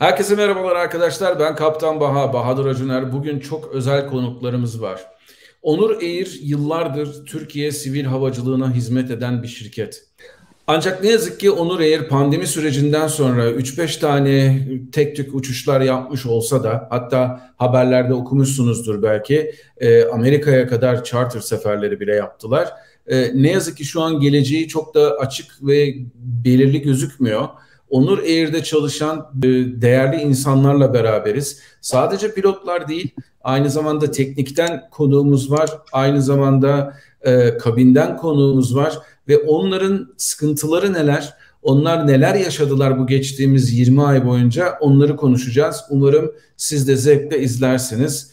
Herkese merhabalar arkadaşlar. Ben Kaptan Baha, Bahadır Acuner. Bugün çok özel konuklarımız var. Onur Air yıllardır Türkiye sivil havacılığına hizmet eden bir şirket. Ancak ne yazık ki Onur Air pandemi sürecinden sonra 3-5 tane tek tük uçuşlar yapmış olsa da hatta haberlerde okumuşsunuzdur belki e, Amerika'ya kadar charter seferleri bile yaptılar. E, ne yazık ki şu an geleceği çok da açık ve belirli gözükmüyor. Onur Air'de çalışan e, değerli insanlarla beraberiz. Sadece pilotlar değil, aynı zamanda teknikten konuğumuz var, aynı zamanda e, kabinden konuğumuz var ve onların sıkıntıları neler, onlar neler yaşadılar bu geçtiğimiz 20 ay boyunca onları konuşacağız. Umarım siz de zevkle izlersiniz.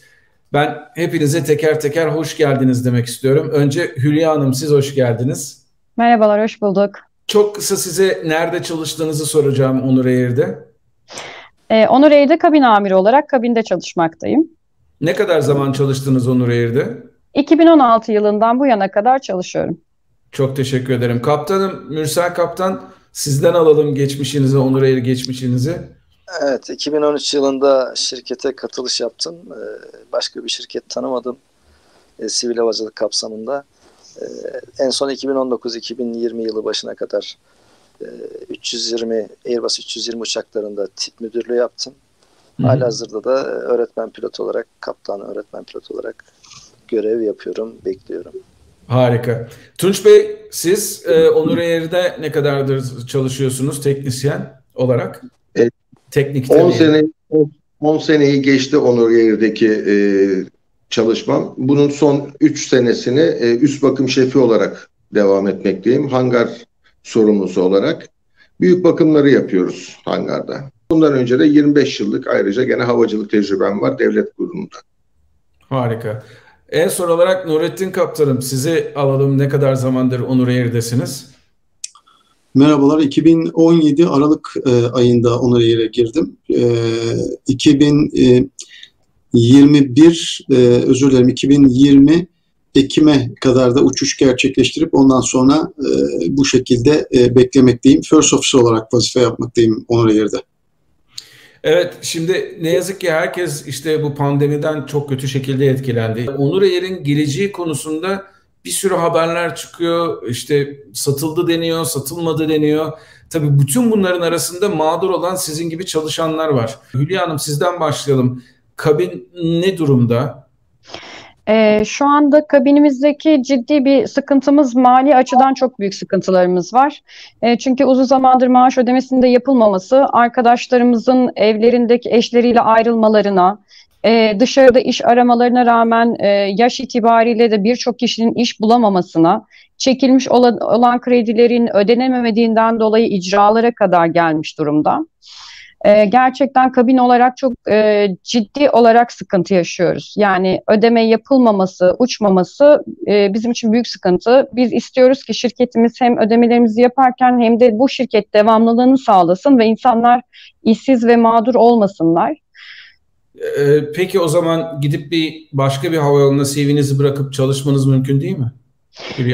Ben hepinize teker teker hoş geldiniz demek istiyorum. Önce Hülya Hanım siz hoş geldiniz. Merhabalar, hoş bulduk. Çok kısa size nerede çalıştığınızı soracağım Onur Air'de. Ee, Onur Air'de kabin amiri olarak kabinde çalışmaktayım. Ne kadar zaman çalıştınız Onur Air'de? 2016 yılından bu yana kadar çalışıyorum. Çok teşekkür ederim. Kaptanım, Mürsel Kaptan sizden alalım geçmişinizi, Onur Air geçmişinizi. Evet, 2013 yılında şirkete katılış yaptım. Ee, başka bir şirket tanımadım. E, sivil havacılık kapsamında. Ee, en son 2019-2020 yılı başına kadar 320 e, Airbus 320 uçaklarında tip müdürlüğü yaptım. Hala hazırda da öğretmen pilot olarak, kaptan öğretmen pilot olarak görev yapıyorum, bekliyorum. Harika. Tunç Bey, siz e, Onur Air'de ne kadardır çalışıyorsunuz teknisyen olarak? Evet. Teknikte 10 sene 10 seneyi geçti Onur Air'deki e, çalışmam. Bunun son 3 senesini e, üst bakım şefi olarak devam etmekteyim. Hangar sorumlusu olarak. Büyük bakımları yapıyoruz hangarda. Bundan önce de 25 yıllık ayrıca gene havacılık tecrübem var devlet kurumunda. Harika. En son olarak Nurettin Kaptanım sizi alalım. Ne kadar zamandır Onur Air'desiniz? Merhabalar. 2017 Aralık e, ayında Onur Air'e girdim. E, 2000 e, 21 e, özür dilerim 2020 Ekim'e kadar da uçuş gerçekleştirip ondan sonra e, bu şekilde e, beklemekteyim. First officer olarak vazife yapmaktayım Onur Air'de. Evet şimdi ne yazık ki herkes işte bu pandemiden çok kötü şekilde etkilendi. Onur Air'in geleceği konusunda bir sürü haberler çıkıyor. İşte satıldı deniyor, satılmadı deniyor. Tabii bütün bunların arasında mağdur olan sizin gibi çalışanlar var. Hülya Hanım sizden başlayalım. Kabin ne durumda? Ee, şu anda kabinimizdeki ciddi bir sıkıntımız mali açıdan çok büyük sıkıntılarımız var. E, çünkü uzun zamandır maaş ödemesinde yapılmaması arkadaşlarımızın evlerindeki eşleriyle ayrılmalarına, e, dışarıda iş aramalarına rağmen e, yaş itibariyle de birçok kişinin iş bulamamasına, çekilmiş olan, olan kredilerin ödenememediğinden dolayı icralara kadar gelmiş durumda e, gerçekten kabin olarak çok e, ciddi olarak sıkıntı yaşıyoruz. Yani ödeme yapılmaması, uçmaması e, bizim için büyük sıkıntı. Biz istiyoruz ki şirketimiz hem ödemelerimizi yaparken hem de bu şirket devamlılığını sağlasın ve insanlar işsiz ve mağdur olmasınlar. Ee, peki o zaman gidip bir başka bir havayoluna CV'nizi bırakıp çalışmanız mümkün değil mi?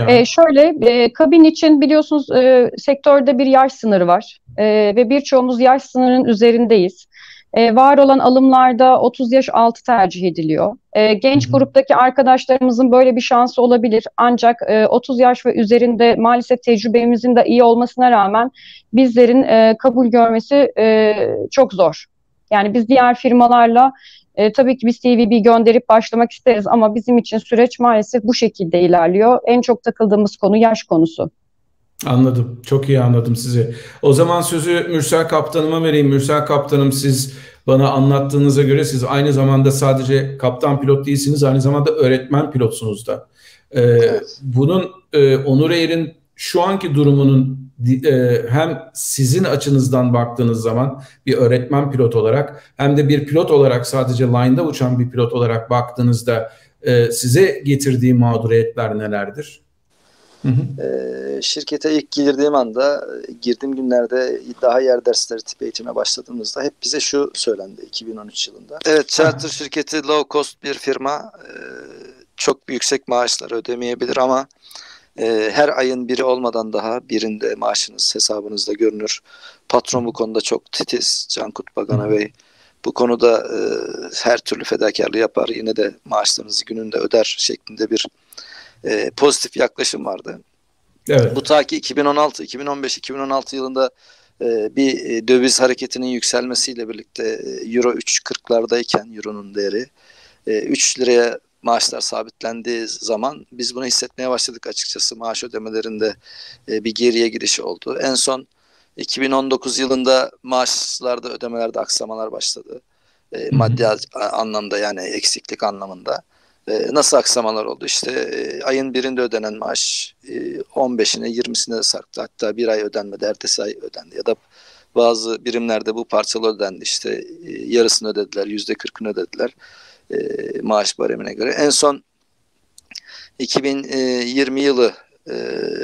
E, şöyle, e, kabin için biliyorsunuz e, sektörde bir yaş sınırı var e, ve birçoğumuz yaş sınırının üzerindeyiz. E, var olan alımlarda 30 yaş altı tercih ediliyor. E, genç gruptaki arkadaşlarımızın böyle bir şansı olabilir. Ancak e, 30 yaş ve üzerinde maalesef tecrübemizin de iyi olmasına rağmen bizlerin e, kabul görmesi e, çok zor. Yani biz diğer firmalarla e, tabii ki biz TVB gönderip başlamak isteriz ama bizim için süreç maalesef bu şekilde ilerliyor. En çok takıldığımız konu yaş konusu. Anladım. Çok iyi anladım sizi. O zaman sözü Mürsel Kaptanıma vereyim. Mürsel Kaptanım siz bana anlattığınıza göre siz aynı zamanda sadece kaptan pilot değilsiniz, aynı zamanda öğretmen pilotsunuz da. Ee, evet. Bunun e, Onur Air'in şu anki durumunun e, hem sizin açınızdan baktığınız zaman bir öğretmen pilot olarak hem de bir pilot olarak sadece line'da uçan bir pilot olarak baktığınızda e, size getirdiği mağduriyetler nelerdir? Hı hı. E, şirkete ilk girdiğim anda, girdiğim günlerde daha yer dersleri tip eğitime başladığımızda hep bize şu söylendi 2013 yılında. Evet, charter şirketi low cost bir firma. çok yüksek maaşlar ödemeyebilir ama e, her ayın biri olmadan daha birinde maaşınız hesabınızda görünür. patron bu konuda çok titiz Cankut Bagana Bey. Bu konuda e, her türlü fedakarlığı yapar. Yine de maaşlarınızı gününde öder şeklinde bir e, pozitif yaklaşım vardı. Evet. Bu ta ki 2016, 2015, 2016 yılında e, bir e, döviz hareketinin yükselmesiyle birlikte e, Euro 3.40'lardayken Euro'nun değeri e, 3 liraya maaşlar sabitlendiği zaman biz bunu hissetmeye başladık açıkçası. Maaş ödemelerinde e, bir geriye gidişi oldu. En son 2019 yılında maaşlarda ödemelerde aksamalar başladı. E, maddi anlamda yani eksiklik anlamında. E, nasıl aksamalar oldu? İşte e, ayın birinde ödenen maaş e, 15'ine 20'sine de sarktı. Hatta bir ay ödenmedi, ertesi ay ödendi. Ya da bazı birimlerde bu parçalı ödendi. İşte e, yarısını ödediler, yüzde kırkını ödediler e, maaş baremine göre. En son 2020 yılı e,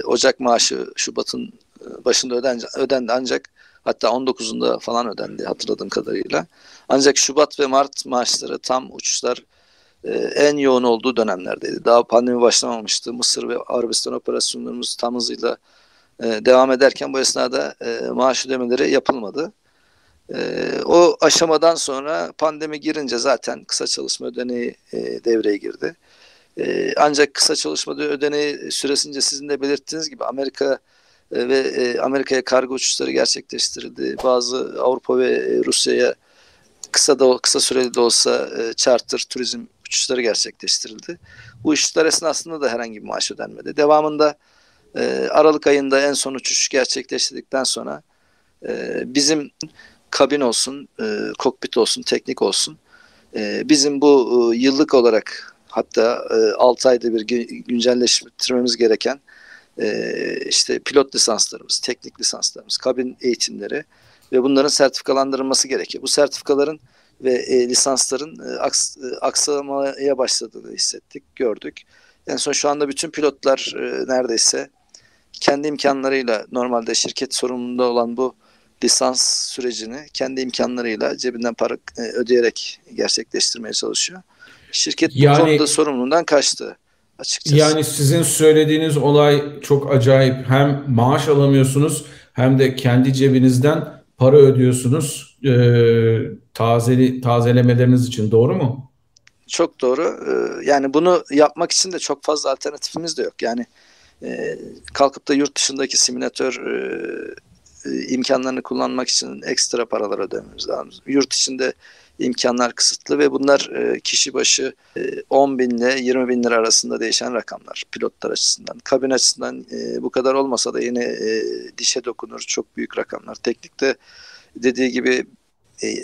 Ocak maaşı Şubat'ın e, başında ödendi, ödendi ancak hatta 19'unda falan ödendi hatırladığım kadarıyla. Ancak Şubat ve Mart maaşları tam uçuşlar e, en yoğun olduğu dönemlerdeydi. Daha pandemi başlamamıştı. Mısır ve Arabistan operasyonlarımız tam hızıyla e, devam ederken bu esnada e, maaş ödemeleri yapılmadı. E, o aşamadan sonra pandemi girince zaten kısa çalışma ödeneği e, devreye girdi. E, ancak kısa çalışma ödeneği süresince sizin de belirttiğiniz gibi Amerika e, ve e, Amerika'ya kargo uçuşları gerçekleştirildi. Bazı Avrupa ve Rusya'ya kısa da kısa süreli de olsa e, charter turizm uçuşları gerçekleştirildi. Bu uçuşlar esnasında da herhangi bir maaş ödenmedi. Devamında e, Aralık ayında en son uçuş gerçekleştirdikten sonra e, bizim kabin olsun, e, kokpit olsun, teknik olsun e, bizim bu e, yıllık olarak hatta e, 6 ayda bir güncelleştirmemiz gereken e, işte pilot lisanslarımız, teknik lisanslarımız, kabin eğitimleri ve bunların sertifikalandırılması gerekiyor. Bu sertifikaların ve e, lisansların e, aks, e, aksamaya başladığını hissettik, gördük. En son şu anda bütün pilotlar e, neredeyse kendi imkanlarıyla normalde şirket sorumluluğunda olan bu lisans sürecini kendi imkanlarıyla cebinden para e, ödeyerek gerçekleştirmeye çalışıyor. Şirket yani, bu konuda sorumluluğundan kaçtı açıkçası. Yani sizin söylediğiniz olay çok acayip. Hem maaş alamıyorsunuz hem de kendi cebinizden para ödüyorsunuz e, tazeli, tazelemeleriniz için doğru mu? Çok doğru. E, yani bunu yapmak için de çok fazla alternatifimiz de yok. Yani e, kalkıp da yurt dışındaki simülatör e, e, imkanlarını kullanmak için ekstra paralar ödememiz lazım. Yurt içinde imkanlar kısıtlı ve bunlar e, kişi başı 10 e, bin ile 20 bin lira arasında değişen rakamlar pilotlar açısından. Kabin açısından bu kadar olmasa da yine dişe dokunur çok büyük rakamlar. Teknikte dediği gibi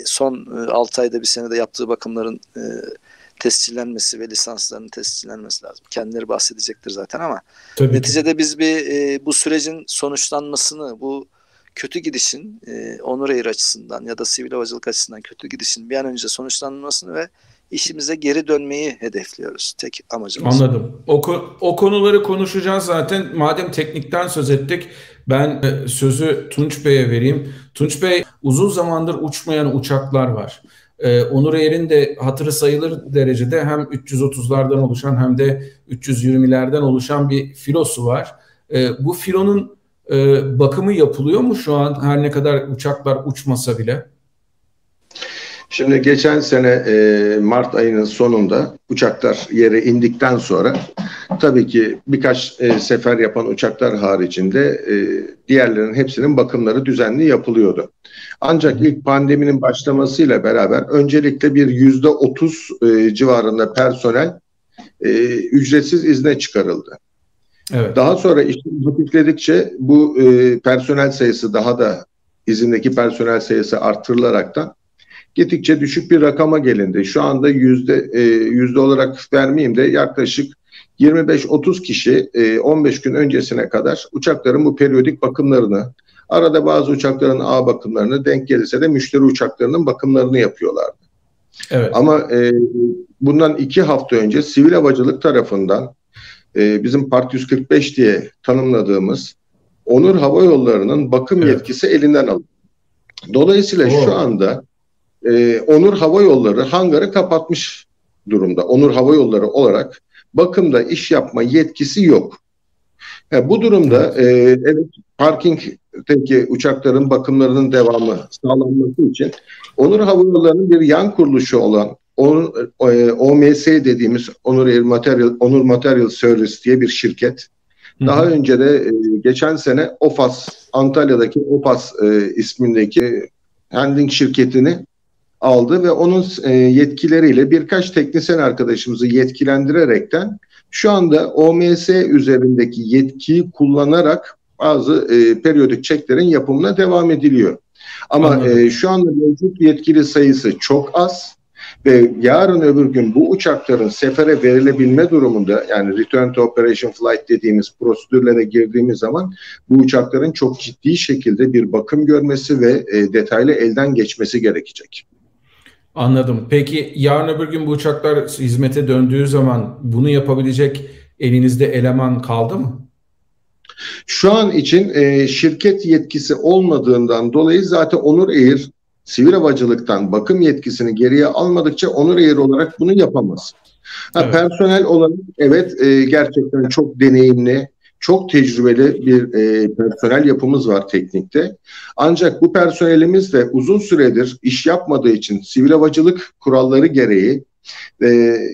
son 6 ayda bir senede yaptığı bakımların tescillenmesi ve lisanslarının tescillenmesi lazım. Kendileri bahsedecektir zaten ama Tabii neticede ki. biz bir bu sürecin sonuçlanmasını, bu kötü gidişin e, Onur Air açısından ya da sivil havacılık açısından kötü gidişin bir an önce sonuçlanmasını ve işimize geri dönmeyi hedefliyoruz. Tek amacımız. Anladım. O, o konuları konuşacağız zaten. Madem teknikten söz ettik ben e, sözü Tunç Bey'e vereyim. Tunç Bey uzun zamandır uçmayan uçaklar var. Ee, Onur Air'in de hatırı sayılır derecede hem 330'lardan oluşan hem de 320'lerden oluşan bir filosu var. Ee, bu filonun e, bakımı yapılıyor mu şu an her ne kadar uçaklar uçmasa bile? Şimdi geçen sene e, Mart ayının sonunda uçaklar yere indikten sonra tabii ki birkaç e, sefer yapan uçaklar haricinde e, diğerlerinin hepsinin bakımları düzenli yapılıyordu. Ancak ilk pandeminin başlamasıyla beraber öncelikle bir yüzde otuz e, civarında personel e, ücretsiz izne çıkarıldı. Evet. Daha sonra işin hafifledikçe bu e, personel sayısı daha da izindeki personel sayısı artırılaraktan gittikçe düşük bir rakama gelindi. Şu anda yüzde e, yüzde olarak vermeyeyim de yaklaşık 25-30 kişi e, 15 gün öncesine kadar uçakların bu periyodik bakımlarını, arada bazı uçakların A bakımlarını denk gelirse de müşteri uçaklarının bakımlarını yapıyorlardı. Evet. Ama e, bundan iki hafta önce sivil havacılık tarafından e, bizim Part 145 diye tanımladığımız Onur Hava Yolları'nın bakım evet. yetkisi elinden alındı. Dolayısıyla Oo. şu anda e, Onur Hava Yolları hangarı kapatmış durumda. Onur Hava Yolları olarak bakımda iş yapma yetkisi yok. Yani bu durumda evet. E, evet parking Havayolları'ndaki uçakların bakımlarının devamı sağlanması için Onur Havayolları'nın bir yan kuruluşu olan OMS e, dediğimiz Onur Material, Onur Material Service diye bir şirket. Daha Hı-hı. önce de e, geçen sene OFAS, Antalya'daki OFAS e, ismindeki handling şirketini aldı ve onun e, yetkileriyle birkaç teknisyen arkadaşımızı yetkilendirerekten şu anda OMS üzerindeki yetkiyi kullanarak bazı e, periyodik çeklerin yapımına devam ediliyor. Ama e, şu anda mevcut yetkili sayısı çok az ve yarın öbür gün bu uçakların sefere verilebilme durumunda yani return to operation flight dediğimiz prosedürlere girdiğimiz zaman bu uçakların çok ciddi şekilde bir bakım görmesi ve e, detaylı elden geçmesi gerekecek. Anladım. Peki yarın öbür gün bu uçaklar hizmete döndüğü zaman bunu yapabilecek elinizde eleman kaldı mı? Şu an için e, şirket yetkisi olmadığından dolayı zaten Onur Air sivil havacılıktan bakım yetkisini geriye almadıkça Onur Air olarak bunu yapamaz. Ha, evet. Personel olarak evet e, gerçekten çok deneyimli, çok tecrübeli bir e, personel yapımız var teknikte. Ancak bu personelimiz de uzun süredir iş yapmadığı için sivil havacılık kuralları gereği e,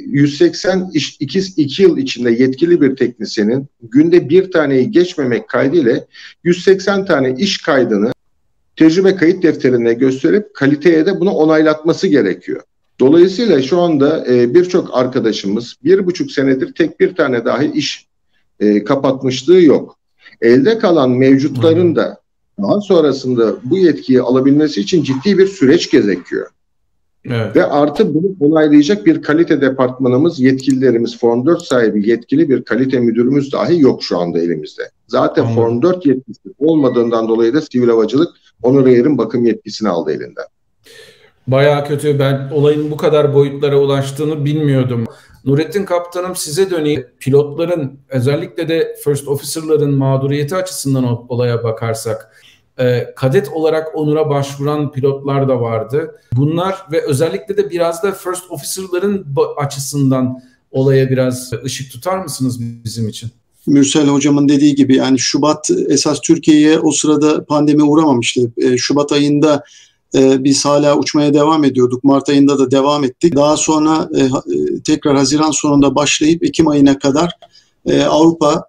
180 iş, 2, 2 yıl içinde yetkili bir teknisyenin günde bir taneyi geçmemek kaydıyla 180 tane iş kaydını tecrübe kayıt defterine gösterip kaliteye de bunu onaylatması gerekiyor. Dolayısıyla şu anda e, birçok arkadaşımız bir buçuk senedir tek bir tane dahi iş e, kapatmışlığı yok. Elde kalan mevcutların da daha sonrasında bu yetkiyi alabilmesi için ciddi bir süreç gerekiyor. Evet. Ve artı bunu onaylayacak bir kalite departmanımız, yetkililerimiz, Form 4 sahibi yetkili bir kalite müdürümüz dahi yok şu anda elimizde. Zaten Anladım. Form 4 yetkisi olmadığından dolayı da sivil havacılık Onur Ayer'in bakım yetkisini aldı elinden. Baya kötü. Ben olayın bu kadar boyutlara ulaştığını bilmiyordum. Nurettin Kaptanım size döneyim. Pilotların özellikle de first officer'ların mağduriyeti açısından olaya bakarsak e, kadet olarak onura başvuran pilotlar da vardı. Bunlar ve özellikle de biraz da first officer'ların açısından olaya biraz ışık tutar mısınız bizim için? Mürsel hocamın dediği gibi yani Şubat esas Türkiye'ye o sırada pandemi uğramamıştı. E, Şubat ayında e, biz hala uçmaya devam ediyorduk. Mart ayında da devam ettik. Daha sonra e, tekrar Haziran sonunda başlayıp Ekim ayına kadar Avrupa,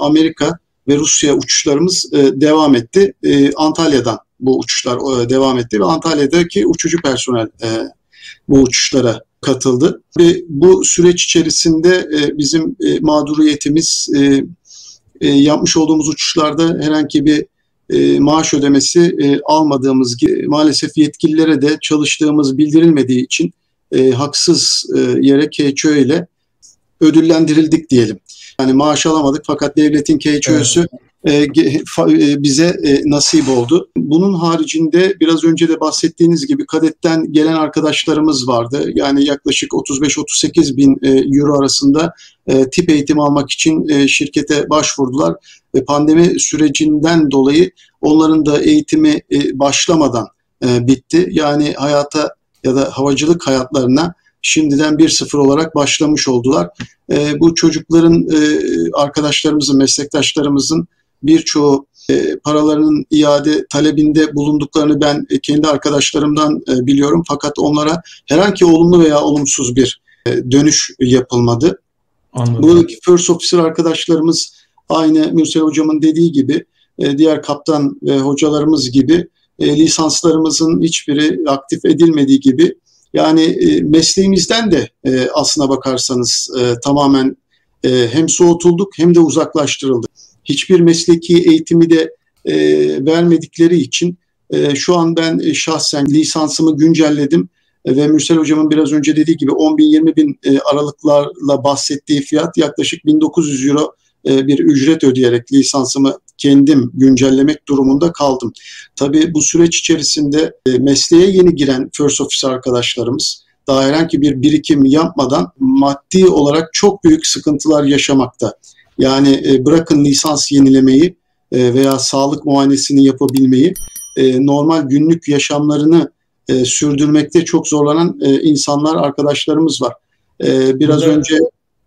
Amerika ve Rusya uçuşlarımız devam etti. Antalya'dan bu uçuşlar devam etti ve Antalya'daki uçucu personel bu uçuşlara katıldı. Ve bu süreç içerisinde e, bizim e, mağduriyetimiz e, e, yapmış olduğumuz uçuşlarda herhangi bir e, maaş ödemesi e, almadığımız gibi maalesef yetkililere de çalıştığımız bildirilmediği için e, haksız e, yere KÇÖ ile ödüllendirildik diyelim. Yani maaş alamadık fakat devletin KÇÖ'sü evet. E, e, bize e, nasip oldu. Bunun haricinde biraz önce de bahsettiğiniz gibi kadetten gelen arkadaşlarımız vardı. Yani yaklaşık 35-38 bin euro arasında tip eğitim almak için şirkete başvurdular. Pandemi sürecinden dolayı onların da eğitimi başlamadan bitti. Yani hayata ya da havacılık hayatlarına şimdiden 1-0 olarak başlamış oldular. bu çocukların, arkadaşlarımızın, meslektaşlarımızın birçoğu e, paralarının iade talebinde bulunduklarını ben e, kendi arkadaşlarımdan e, biliyorum. Fakat onlara herhangi olumlu veya olumsuz bir e, dönüş yapılmadı. Anladım. Buradaki first officer arkadaşlarımız aynı Mürsel hocamın dediği gibi e, diğer kaptan ve hocalarımız gibi e, lisanslarımızın hiçbiri aktif edilmediği gibi yani e, mesleğimizden de e, aslına bakarsanız e, tamamen hem soğutulduk hem de uzaklaştırıldık. Hiçbir mesleki eğitimi de vermedikleri için şu an ben şahsen lisansımı güncelledim. Ve Mürsel Hocam'ın biraz önce dediği gibi 10 bin 20 bin aralıklarla bahsettiği fiyat yaklaşık 1900 euro bir ücret ödeyerek lisansımı kendim güncellemek durumunda kaldım. Tabii bu süreç içerisinde e, mesleğe yeni giren first officer arkadaşlarımız daha herhangi bir birikim yapmadan maddi olarak çok büyük sıkıntılar yaşamakta. Yani e, bırakın lisans yenilemeyi e, veya sağlık muayenesini yapabilmeyi normal günlük yaşamlarını sürdürmekte çok zorlanan insanlar, arkadaşlarımız var. Biraz Bunlar, önce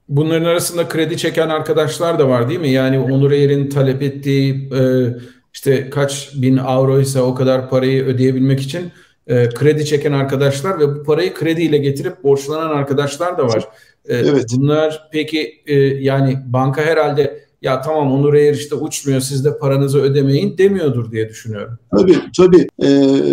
Bunların arasında kredi çeken arkadaşlar da var değil mi? Yani Onur Eğer'in talep ettiği e, işte kaç bin avro ise o kadar parayı ödeyebilmek için e, kredi çeken arkadaşlar ve bu parayı krediyle getirip borçlanan arkadaşlar da var. E, evet. Bunlar peki e, yani banka herhalde ya tamam Onur Air işte uçmuyor siz de paranızı ödemeyin demiyordur diye düşünüyorum. Tabii tabii. E,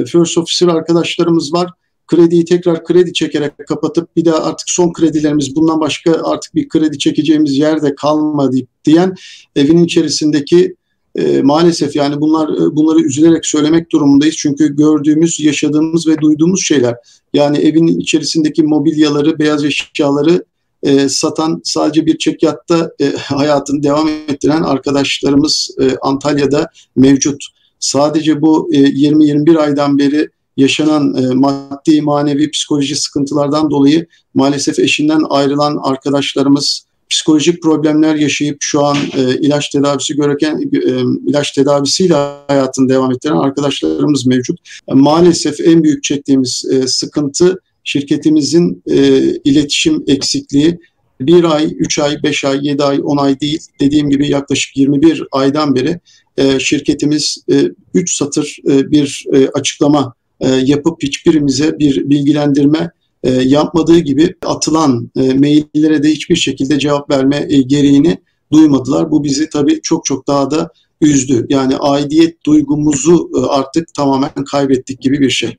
First Officer arkadaşlarımız var. Krediyi tekrar kredi çekerek kapatıp bir daha artık son kredilerimiz bundan başka artık bir kredi çekeceğimiz yerde kalmadı diyen evinin içerisindeki e, maalesef yani bunlar e, bunları üzülerek söylemek durumundayız. Çünkü gördüğümüz, yaşadığımız ve duyduğumuz şeyler. Yani evin içerisindeki mobilyaları, beyaz eşyaları e, satan sadece bir çekyatta e, hayatını devam ettiren arkadaşlarımız e, Antalya'da mevcut. Sadece bu e, 20-21 aydan beri yaşanan e, maddi, manevi, psikoloji sıkıntılardan dolayı maalesef eşinden ayrılan arkadaşlarımız psikolojik problemler yaşayıp şu an e, ilaç tedavisi görürken e, ilaç tedavisiyle hayatını devam ettiren arkadaşlarımız mevcut. E, maalesef en büyük çektiğimiz e, sıkıntı şirketimizin e, iletişim eksikliği. Bir ay, üç ay, beş ay, yedi ay, on ay değil. Dediğim gibi yaklaşık 21 aydan beri e, şirketimiz e, üç satır e, bir e, açıklama e, yapıp hiçbirimize bir bilgilendirme e, yapmadığı gibi atılan e, maillere de hiçbir şekilde cevap verme gereğini duymadılar. Bu bizi tabii çok çok daha da üzdü. Yani aidiyet duygumuzu artık tamamen kaybettik gibi bir şey.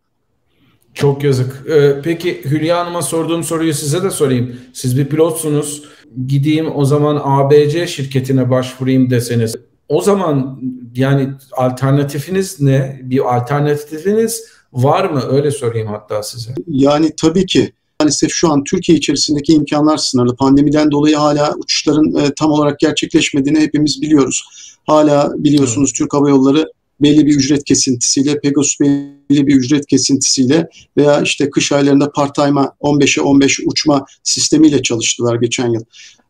Çok yazık. Peki Hülya Hanım'a sorduğum soruyu size de sorayım. Siz bir pilotsunuz. Gideyim o zaman ABC şirketine başvurayım deseniz. O zaman yani alternatifiniz ne? Bir alternatifiniz var mı? Öyle sorayım hatta size. Yani tabii ki. Maalesef şu an Türkiye içerisindeki imkanlar sınırlı. Pandemiden dolayı hala uçuşların e, tam olarak gerçekleşmediğini hepimiz biliyoruz. Hala biliyorsunuz evet. Türk Hava Yolları belli bir ücret kesintisiyle, Pegasus belli bir ücret kesintisiyle veya işte kış aylarında part-time'a 15'e 15 uçma sistemiyle çalıştılar geçen yıl.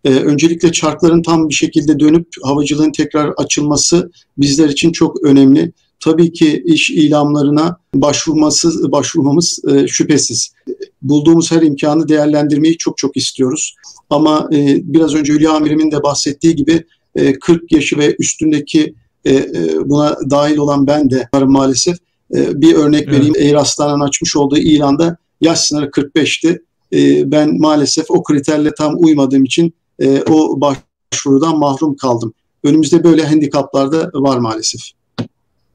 Ee, öncelikle çarkların tam bir şekilde dönüp havacılığın tekrar açılması bizler için çok önemli. Tabii ki iş ilamlarına başvurması, başvurmamız e, şüphesiz. Bulduğumuz her imkanı değerlendirmeyi çok çok istiyoruz. Ama e, biraz önce Hülya Amir'imin de bahsettiği gibi e, 40 yaşı ve üstündeki e, e, buna dahil olan ben de varım maalesef. E, bir örnek evet. vereyim. Air Astana'nın açmış olduğu ilanda yaş sınırı 45'ti. E, ben maalesef o kriterle tam uymadığım için e, o başvurudan mahrum kaldım. Önümüzde böyle handikaplar da var maalesef.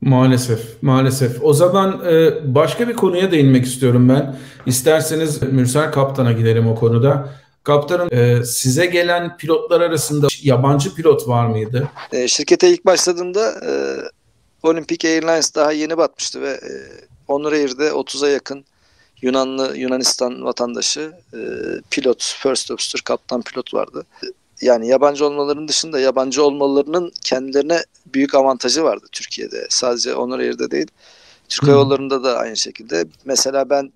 Maalesef, maalesef. O zaman e, başka bir konuya değinmek istiyorum ben. İsterseniz Mürsel Kaptan'a gidelim o konuda. Kaptanım e, size gelen pilotlar arasında yabancı pilot var mıydı? E, şirkete ilk başladığımda e, Olympic Airlines daha yeni batmıştı ve e, Onur Air'de 30'a yakın Yunanlı Yunanistan vatandaşı e, pilot, first officer, kaptan pilot vardı. Yani yabancı olmalarının dışında yabancı olmalarının kendilerine büyük avantajı vardı Türkiye'de. Sadece Onur Air'de değil. Türk Hava Yolları'nda da aynı şekilde. Mesela ben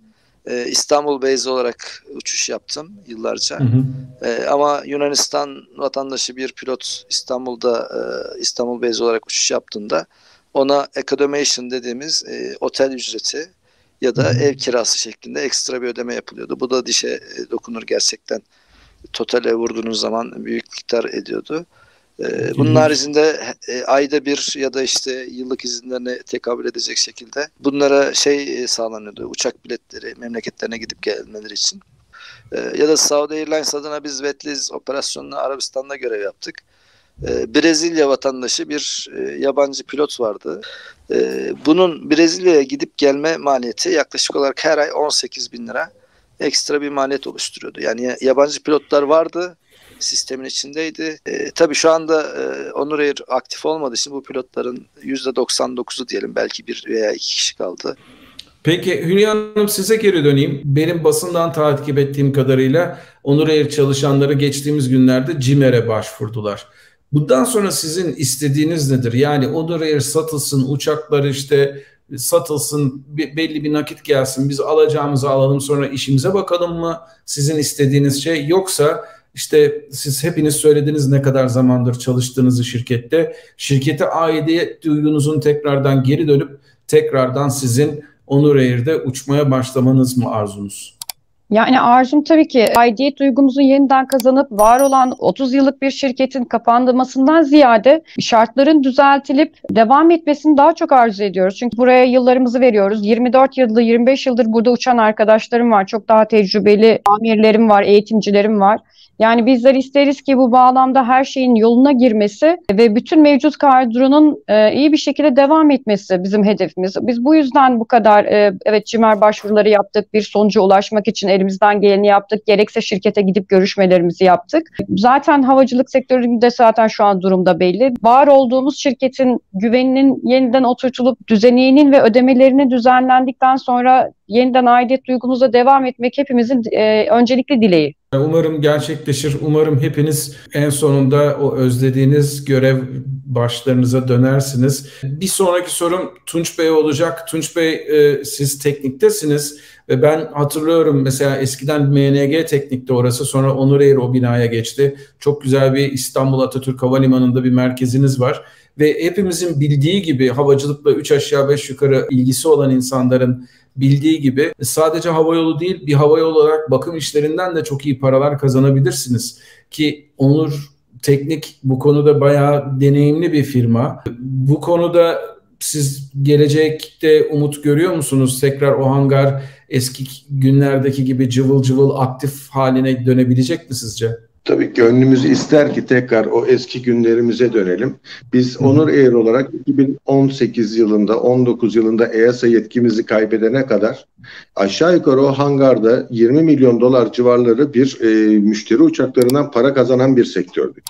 e, İstanbul base olarak uçuş yaptım yıllarca. Hı hı. E, ama Yunanistan vatandaşı bir pilot İstanbul'da e, İstanbul base olarak uçuş yaptığında ona accommodation dediğimiz e, otel ücreti ya da ev kirası şeklinde ekstra bir ödeme yapılıyordu. Bu da dişe e, dokunur gerçekten. Totale vurduğunuz zaman büyük miktar ediyordu. Ee, bunun haricinde e, ayda bir ya da işte yıllık izinlerine tekabül edecek şekilde bunlara şey e, sağlanıyordu. Uçak biletleri memleketlerine gidip gelmeleri için. Ya da Saudi Airlines adına biz Vetliz operasyonunu Arabistan'da görev yaptık. Ee, Brezilya vatandaşı bir e, yabancı pilot vardı. bunun Brezilya'ya gidip gelme maliyeti yaklaşık olarak her ay 18 bin lira ekstra bir maliyet oluşturuyordu. Yani yabancı pilotlar vardı sistemin içindeydi. E, tabii şu anda e, Onur Air aktif olmadığı için bu pilotların %99'u diyelim belki bir veya iki kişi kaldı. Peki Hülya Hanım size geri döneyim. Benim basından takip ettiğim kadarıyla Onur Air çalışanları geçtiğimiz günlerde CİMER'e başvurdular. Bundan sonra sizin istediğiniz nedir? Yani Onur Air satılsın, uçaklar işte satılsın, belli bir nakit gelsin, biz alacağımızı alalım sonra işimize bakalım mı? Sizin istediğiniz şey yoksa işte siz hepiniz söylediniz ne kadar zamandır çalıştığınızı şirkette. Şirkete aidiyet duygunuzun tekrardan geri dönüp tekrardan sizin Onur Air'de uçmaya başlamanız mı arzunuz? Yani arzum tabii ki aidiyet duygumuzu yeniden kazanıp var olan 30 yıllık bir şirketin kapandırmasından ziyade şartların düzeltilip devam etmesini daha çok arzu ediyoruz. Çünkü buraya yıllarımızı veriyoruz. 24 yıldır, 25 yıldır burada uçan arkadaşlarım var. Çok daha tecrübeli amirlerim var, eğitimcilerim var. Yani bizler isteriz ki bu bağlamda her şeyin yoluna girmesi ve bütün mevcut kadronun e, iyi bir şekilde devam etmesi bizim hedefimiz. Biz bu yüzden bu kadar e, evet cimer başvuruları yaptık. Bir sonuca ulaşmak için elimizden geleni yaptık. Gerekse şirkete gidip görüşmelerimizi yaptık. Zaten havacılık sektöründe zaten şu an durumda belli. Var olduğumuz şirketin güveninin yeniden oturtulup düzeninin ve ödemelerinin düzenlendikten sonra yeniden aidiyet duygumuza devam etmek hepimizin e, öncelikli dileği. Umarım gerçekleşir. Umarım hepiniz en sonunda o özlediğiniz görev başlarınıza dönersiniz. Bir sonraki sorum Tunç Bey olacak. Tunç Bey e, siz tekniktesiniz ve ben hatırlıyorum mesela eskiden MNG teknikte orası sonra Onur Air o binaya geçti. Çok güzel bir İstanbul Atatürk Havalimanı'nda bir merkeziniz var. Ve hepimizin bildiği gibi havacılıkla 3 aşağı 5 yukarı ilgisi olan insanların bildiği gibi sadece havayolu değil bir havayolu olarak bakım işlerinden de çok iyi paralar kazanabilirsiniz. Ki Onur Teknik bu konuda bayağı deneyimli bir firma. Bu konuda siz gelecekte umut görüyor musunuz? Tekrar o hangar eski günlerdeki gibi cıvıl cıvıl aktif haline dönebilecek mi sizce? Tabii gönlümüz ister ki tekrar o eski günlerimize dönelim. Biz. Onur Air olarak 2018 yılında, 19 yılında EASA yetkimizi kaybedene kadar aşağı yukarı o hangarda 20 milyon dolar civarları bir e, müşteri uçaklarından para kazanan bir sektördük.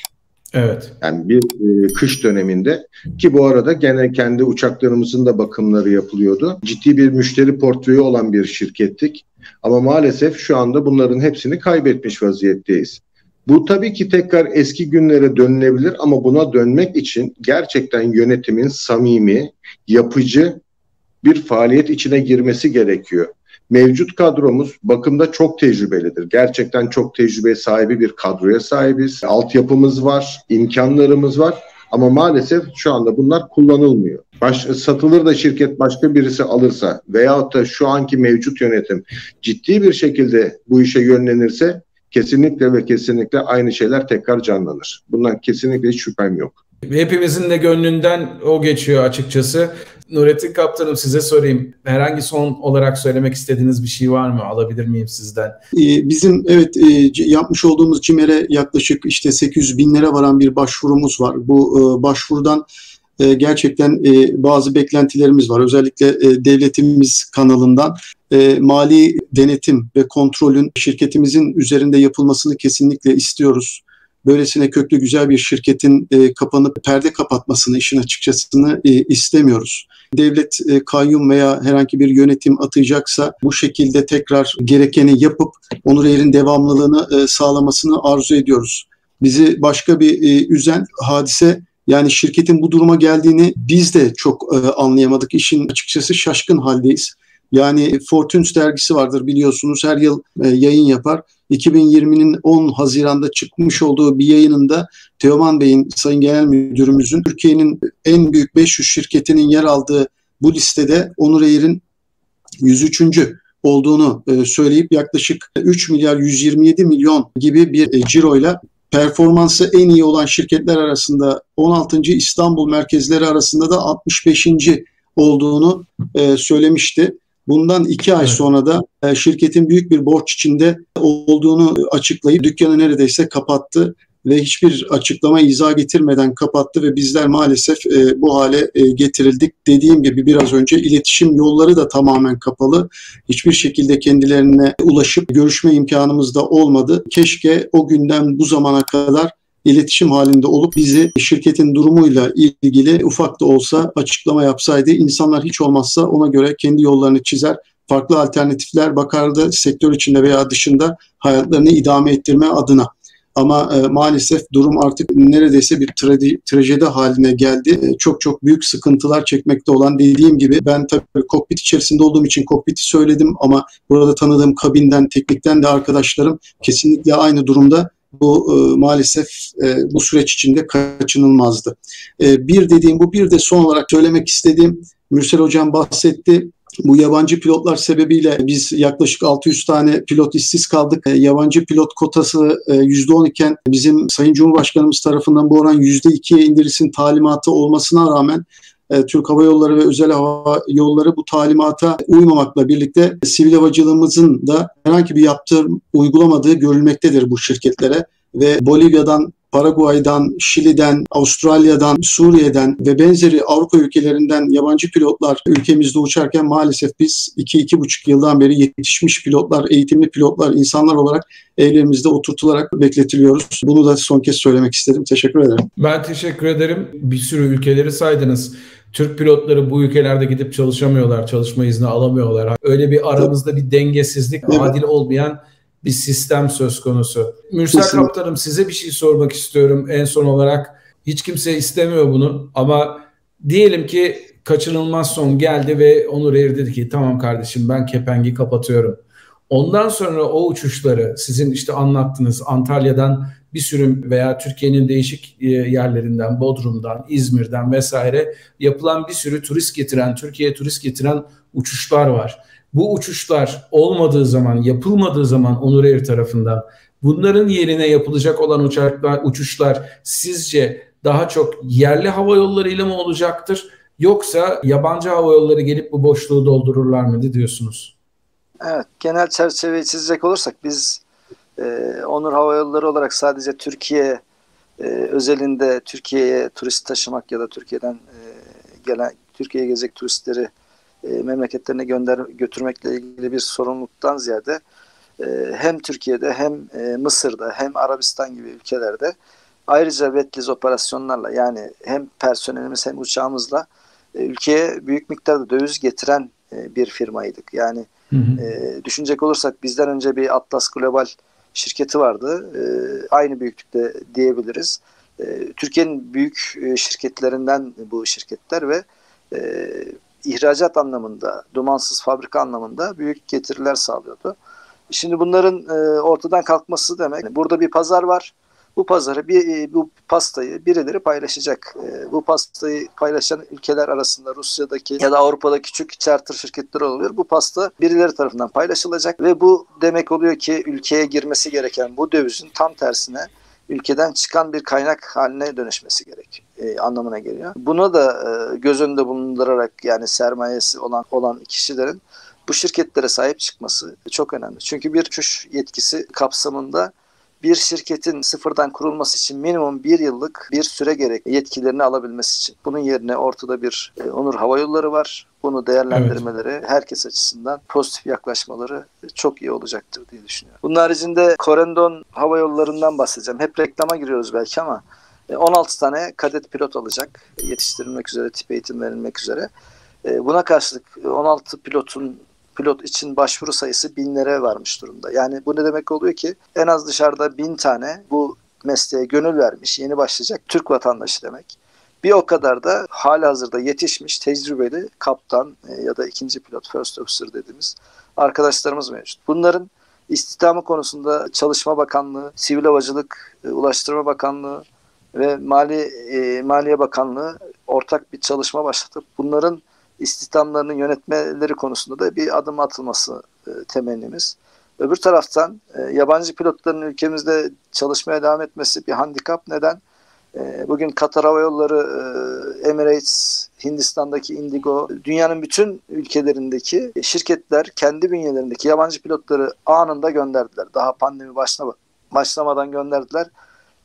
Evet. Yani bir e, kış döneminde ki bu arada gene kendi uçaklarımızın da bakımları yapılıyordu. Ciddi bir müşteri portföyü olan bir şirkettik. Ama maalesef şu anda bunların hepsini kaybetmiş vaziyetteyiz. Bu tabii ki tekrar eski günlere dönülebilir ama buna dönmek için gerçekten yönetimin samimi, yapıcı bir faaliyet içine girmesi gerekiyor. Mevcut kadromuz bakımda çok tecrübelidir. Gerçekten çok tecrübe sahibi bir kadroya sahibiz. Altyapımız var, imkanlarımız var ama maalesef şu anda bunlar kullanılmıyor. Baş, satılır da şirket başka birisi alırsa veyahut da şu anki mevcut yönetim ciddi bir şekilde bu işe yönlenirse kesinlikle ve kesinlikle aynı şeyler tekrar canlanır. Bundan kesinlikle hiç şüphem yok. Hepimizin de gönlünden o geçiyor açıkçası. Nurettin Kaptanım size sorayım. Herhangi son olarak söylemek istediğiniz bir şey var mı? Alabilir miyim sizden? Ee, bizim evet e, yapmış olduğumuz CİMER'e yaklaşık işte 800 binlere varan bir başvurumuz var. Bu e, başvurudan e, gerçekten bazı beklentilerimiz var. Özellikle devletimiz kanalından mali denetim ve kontrolün şirketimizin üzerinde yapılmasını kesinlikle istiyoruz böylesine köklü güzel bir şirketin e, kapanıp perde kapatmasını işin açıkçasını e, istemiyoruz. Devlet e, kayyum veya herhangi bir yönetim atayacaksa bu şekilde tekrar gerekeni yapıp Onur Air'in devamlılığını e, sağlamasını arzu ediyoruz. Bizi başka bir e, üzen hadise yani şirketin bu duruma geldiğini biz de çok e, anlayamadık. İşin açıkçası şaşkın haldeyiz. Yani Fortunes dergisi vardır biliyorsunuz her yıl e, yayın yapar. 2020'nin 10 Haziran'da çıkmış olduğu bir yayınında Teoman Bey'in Sayın Genel Müdürümüzün Türkiye'nin en büyük 500 şirketinin yer aldığı bu listede Onur Air'in 103. olduğunu e, söyleyip yaklaşık 3 milyar 127 milyon gibi bir e, ciroyla performansı en iyi olan şirketler arasında 16. İstanbul merkezleri arasında da 65. olduğunu e, söylemişti. Bundan iki ay evet. sonra da e, şirketin büyük bir borç içinde olduğunu açıklayıp dükkanı neredeyse kapattı ve hiçbir açıklama izah getirmeden kapattı ve bizler maalesef e, bu hale e, getirildik. Dediğim gibi biraz önce iletişim yolları da tamamen kapalı. Hiçbir şekilde kendilerine ulaşıp görüşme imkanımız da olmadı. Keşke o günden bu zamana kadar iletişim halinde olup bizi şirketin durumuyla ilgili ufak da olsa açıklama yapsaydı insanlar hiç olmazsa ona göre kendi yollarını çizer farklı alternatifler bakardı sektör içinde veya dışında hayatlarını idame ettirme adına. Ama e, maalesef durum artık neredeyse bir tradi, trajedi haline geldi. E, çok çok büyük sıkıntılar çekmekte olan dediğim gibi ben tabii kokpit içerisinde olduğum için kokpiti söyledim ama burada tanıdığım kabinden, teknikten de arkadaşlarım kesinlikle aynı durumda bu e, maalesef e, bu süreç içinde kaçınılmazdı. E, bir dediğim bu bir de son olarak söylemek istediğim Mürsel Hocam bahsetti. Bu yabancı pilotlar sebebiyle biz yaklaşık 600 tane pilot işsiz kaldık. E, yabancı pilot kotası %10 iken bizim Sayın Cumhurbaşkanımız tarafından bu oran %2'ye indirilsin talimatı olmasına rağmen e, Türk Hava Yolları ve özel hava yolları bu talimata uymamakla birlikte sivil havacılığımızın da herhangi bir yaptırım uygulamadığı görülmektedir bu şirketlere ve Bolivya'dan Paraguay'dan, Şili'den, Avustralya'dan, Suriye'den ve benzeri Avrupa ülkelerinden yabancı pilotlar ülkemizde uçarken maalesef biz 2-2,5 yıldan beri yetişmiş pilotlar, eğitimli pilotlar, insanlar olarak evlerimizde oturtularak bekletiliyoruz. Bunu da son kez söylemek istedim. Teşekkür ederim. Ben teşekkür ederim. Bir sürü ülkeleri saydınız. Türk pilotları bu ülkelerde gidip çalışamıyorlar, çalışma izni alamıyorlar. Öyle bir aramızda bir dengesizlik, evet. adil olmayan bir sistem söz konusu. Mürsel Kesinlikle. Kaptanım size bir şey sormak istiyorum en son olarak. Hiç kimse istemiyor bunu ama diyelim ki kaçınılmaz son geldi ve Onur Eğri dedi ki tamam kardeşim ben kepengi kapatıyorum. Ondan sonra o uçuşları sizin işte anlattığınız Antalya'dan bir sürü veya Türkiye'nin değişik e, yerlerinden, Bodrum'dan, İzmir'den vesaire yapılan bir sürü turist getiren, Türkiye'ye turist getiren uçuşlar var. Bu uçuşlar olmadığı zaman, yapılmadığı zaman Onur Air tarafından bunların yerine yapılacak olan uçaklar, uçuşlar sizce daha çok yerli hava yollarıyla mı olacaktır? Yoksa yabancı hava yolları gelip bu boşluğu doldururlar mı diyorsunuz? Evet, genel çerçeveyi çizecek olursak biz e, Onur Hava Yolları olarak sadece Türkiye e, özelinde Türkiye'ye turist taşımak ya da Türkiye'den e, gelen Türkiye'ye gelecek turistleri e, memleketlerine gönder götürmekle ilgili bir sorumluluktan ziyade e, hem Türkiye'de hem e, Mısır'da hem Arabistan gibi ülkelerde ayrıca wetliz operasyonlarla yani hem personelimiz hem uçağımızla e, ülkeye büyük miktarda döviz getiren e, bir firmaydık. Yani hı hı. E, düşünecek olursak bizden önce bir Atlas Global şirketi vardı. E, aynı büyüklükte diyebiliriz. E, Türkiye'nin büyük e, şirketlerinden bu şirketler ve e, ihracat anlamında, dumansız fabrika anlamında büyük getiriler sağlıyordu. Şimdi bunların e, ortadan kalkması demek burada bir pazar var. Bu pazarı bir e, bu pastayı birileri paylaşacak. E, bu pastayı paylaşan ülkeler arasında Rusya'daki ya da Avrupa'daki küçük charter şirketler oluyor. Bu pasta birileri tarafından paylaşılacak ve bu demek oluyor ki ülkeye girmesi gereken bu dövizin tam tersine ülkeden çıkan bir kaynak haline dönüşmesi gerek e, anlamına geliyor. Buna da e, göz önünde bulundurarak yani sermayesi olan olan kişilerin bu şirketlere sahip çıkması çok önemli. Çünkü bir uçuş yetkisi kapsamında bir şirketin sıfırdan kurulması için minimum bir yıllık bir süre gerek yetkilerini alabilmesi için. Bunun yerine ortada bir e, Onur Hava Yolları var. Bunu değerlendirmeleri evet. herkes açısından pozitif yaklaşmaları çok iyi olacaktır diye düşünüyorum. Bunun haricinde Corendon Hava Yolları'ndan bahsedeceğim. Hep reklama giriyoruz belki ama 16 e, tane kadet pilot alacak. Yetiştirilmek üzere, tip eğitim verilmek üzere. E, buna karşılık 16 pilotun pilot için başvuru sayısı binlere varmış durumda. Yani bu ne demek oluyor ki en az dışarıda bin tane bu mesleğe gönül vermiş, yeni başlayacak Türk vatandaşı demek. Bir o kadar da hali hazırda yetişmiş tecrübeli kaptan e, ya da ikinci pilot, first officer dediğimiz arkadaşlarımız mevcut. Bunların istihdamı konusunda Çalışma Bakanlığı, Sivil Havacılık, Ulaştırma Bakanlığı ve Mali e, Maliye Bakanlığı ortak bir çalışma başlatıp bunların istihdamlarını yönetmeleri konusunda da bir adım atılması e, temennimiz. Öbür taraftan e, yabancı pilotların ülkemizde çalışmaya devam etmesi bir handikap. Neden? E, bugün Katar Hava Yolları, e, Emirates, Hindistan'daki Indigo, dünyanın bütün ülkelerindeki şirketler kendi bünyelerindeki yabancı pilotları anında gönderdiler. Daha pandemi başlama, başlamadan gönderdiler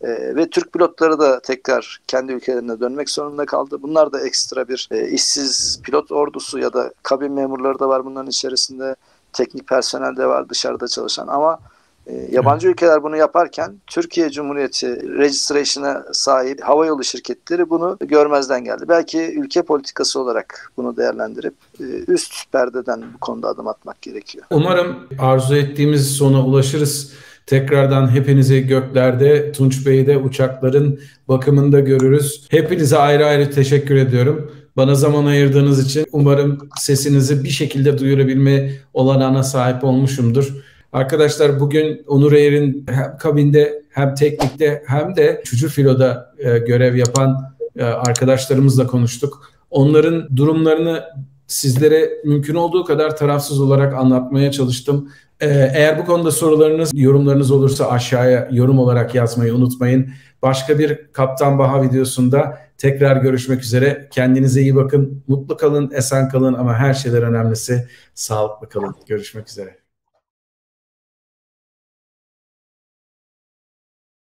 e, ve Türk pilotları da tekrar kendi ülkelerine dönmek zorunda kaldı. Bunlar da ekstra bir e, işsiz pilot ordusu ya da kabin memurları da var bunların içerisinde. Teknik personel de var dışarıda çalışan ama e, yabancı ülkeler bunu yaparken Türkiye Cumhuriyeti registration'a sahip havayolu şirketleri bunu görmezden geldi. Belki ülke politikası olarak bunu değerlendirip e, üst perdeden bu konuda adım atmak gerekiyor. Umarım arzu ettiğimiz sona ulaşırız. Tekrardan hepinizi göklerde, Tunç Bey'i de uçakların bakımında görürüz. Hepinize ayrı ayrı teşekkür ediyorum. Bana zaman ayırdığınız için umarım sesinizi bir şekilde duyurabilme olanağına sahip olmuşumdur. Arkadaşlar bugün Onur Eğer'in hem kabinde hem teknikte hem de Çucu Filo'da e, görev yapan e, arkadaşlarımızla konuştuk. Onların durumlarını sizlere mümkün olduğu kadar tarafsız olarak anlatmaya çalıştım. Ee, eğer bu konuda sorularınız, yorumlarınız olursa aşağıya yorum olarak yazmayı unutmayın. Başka bir Kaptan Baha videosunda tekrar görüşmek üzere. Kendinize iyi bakın, mutlu kalın, esen kalın ama her şeyden önemlisi sağlıklı kalın. Görüşmek üzere.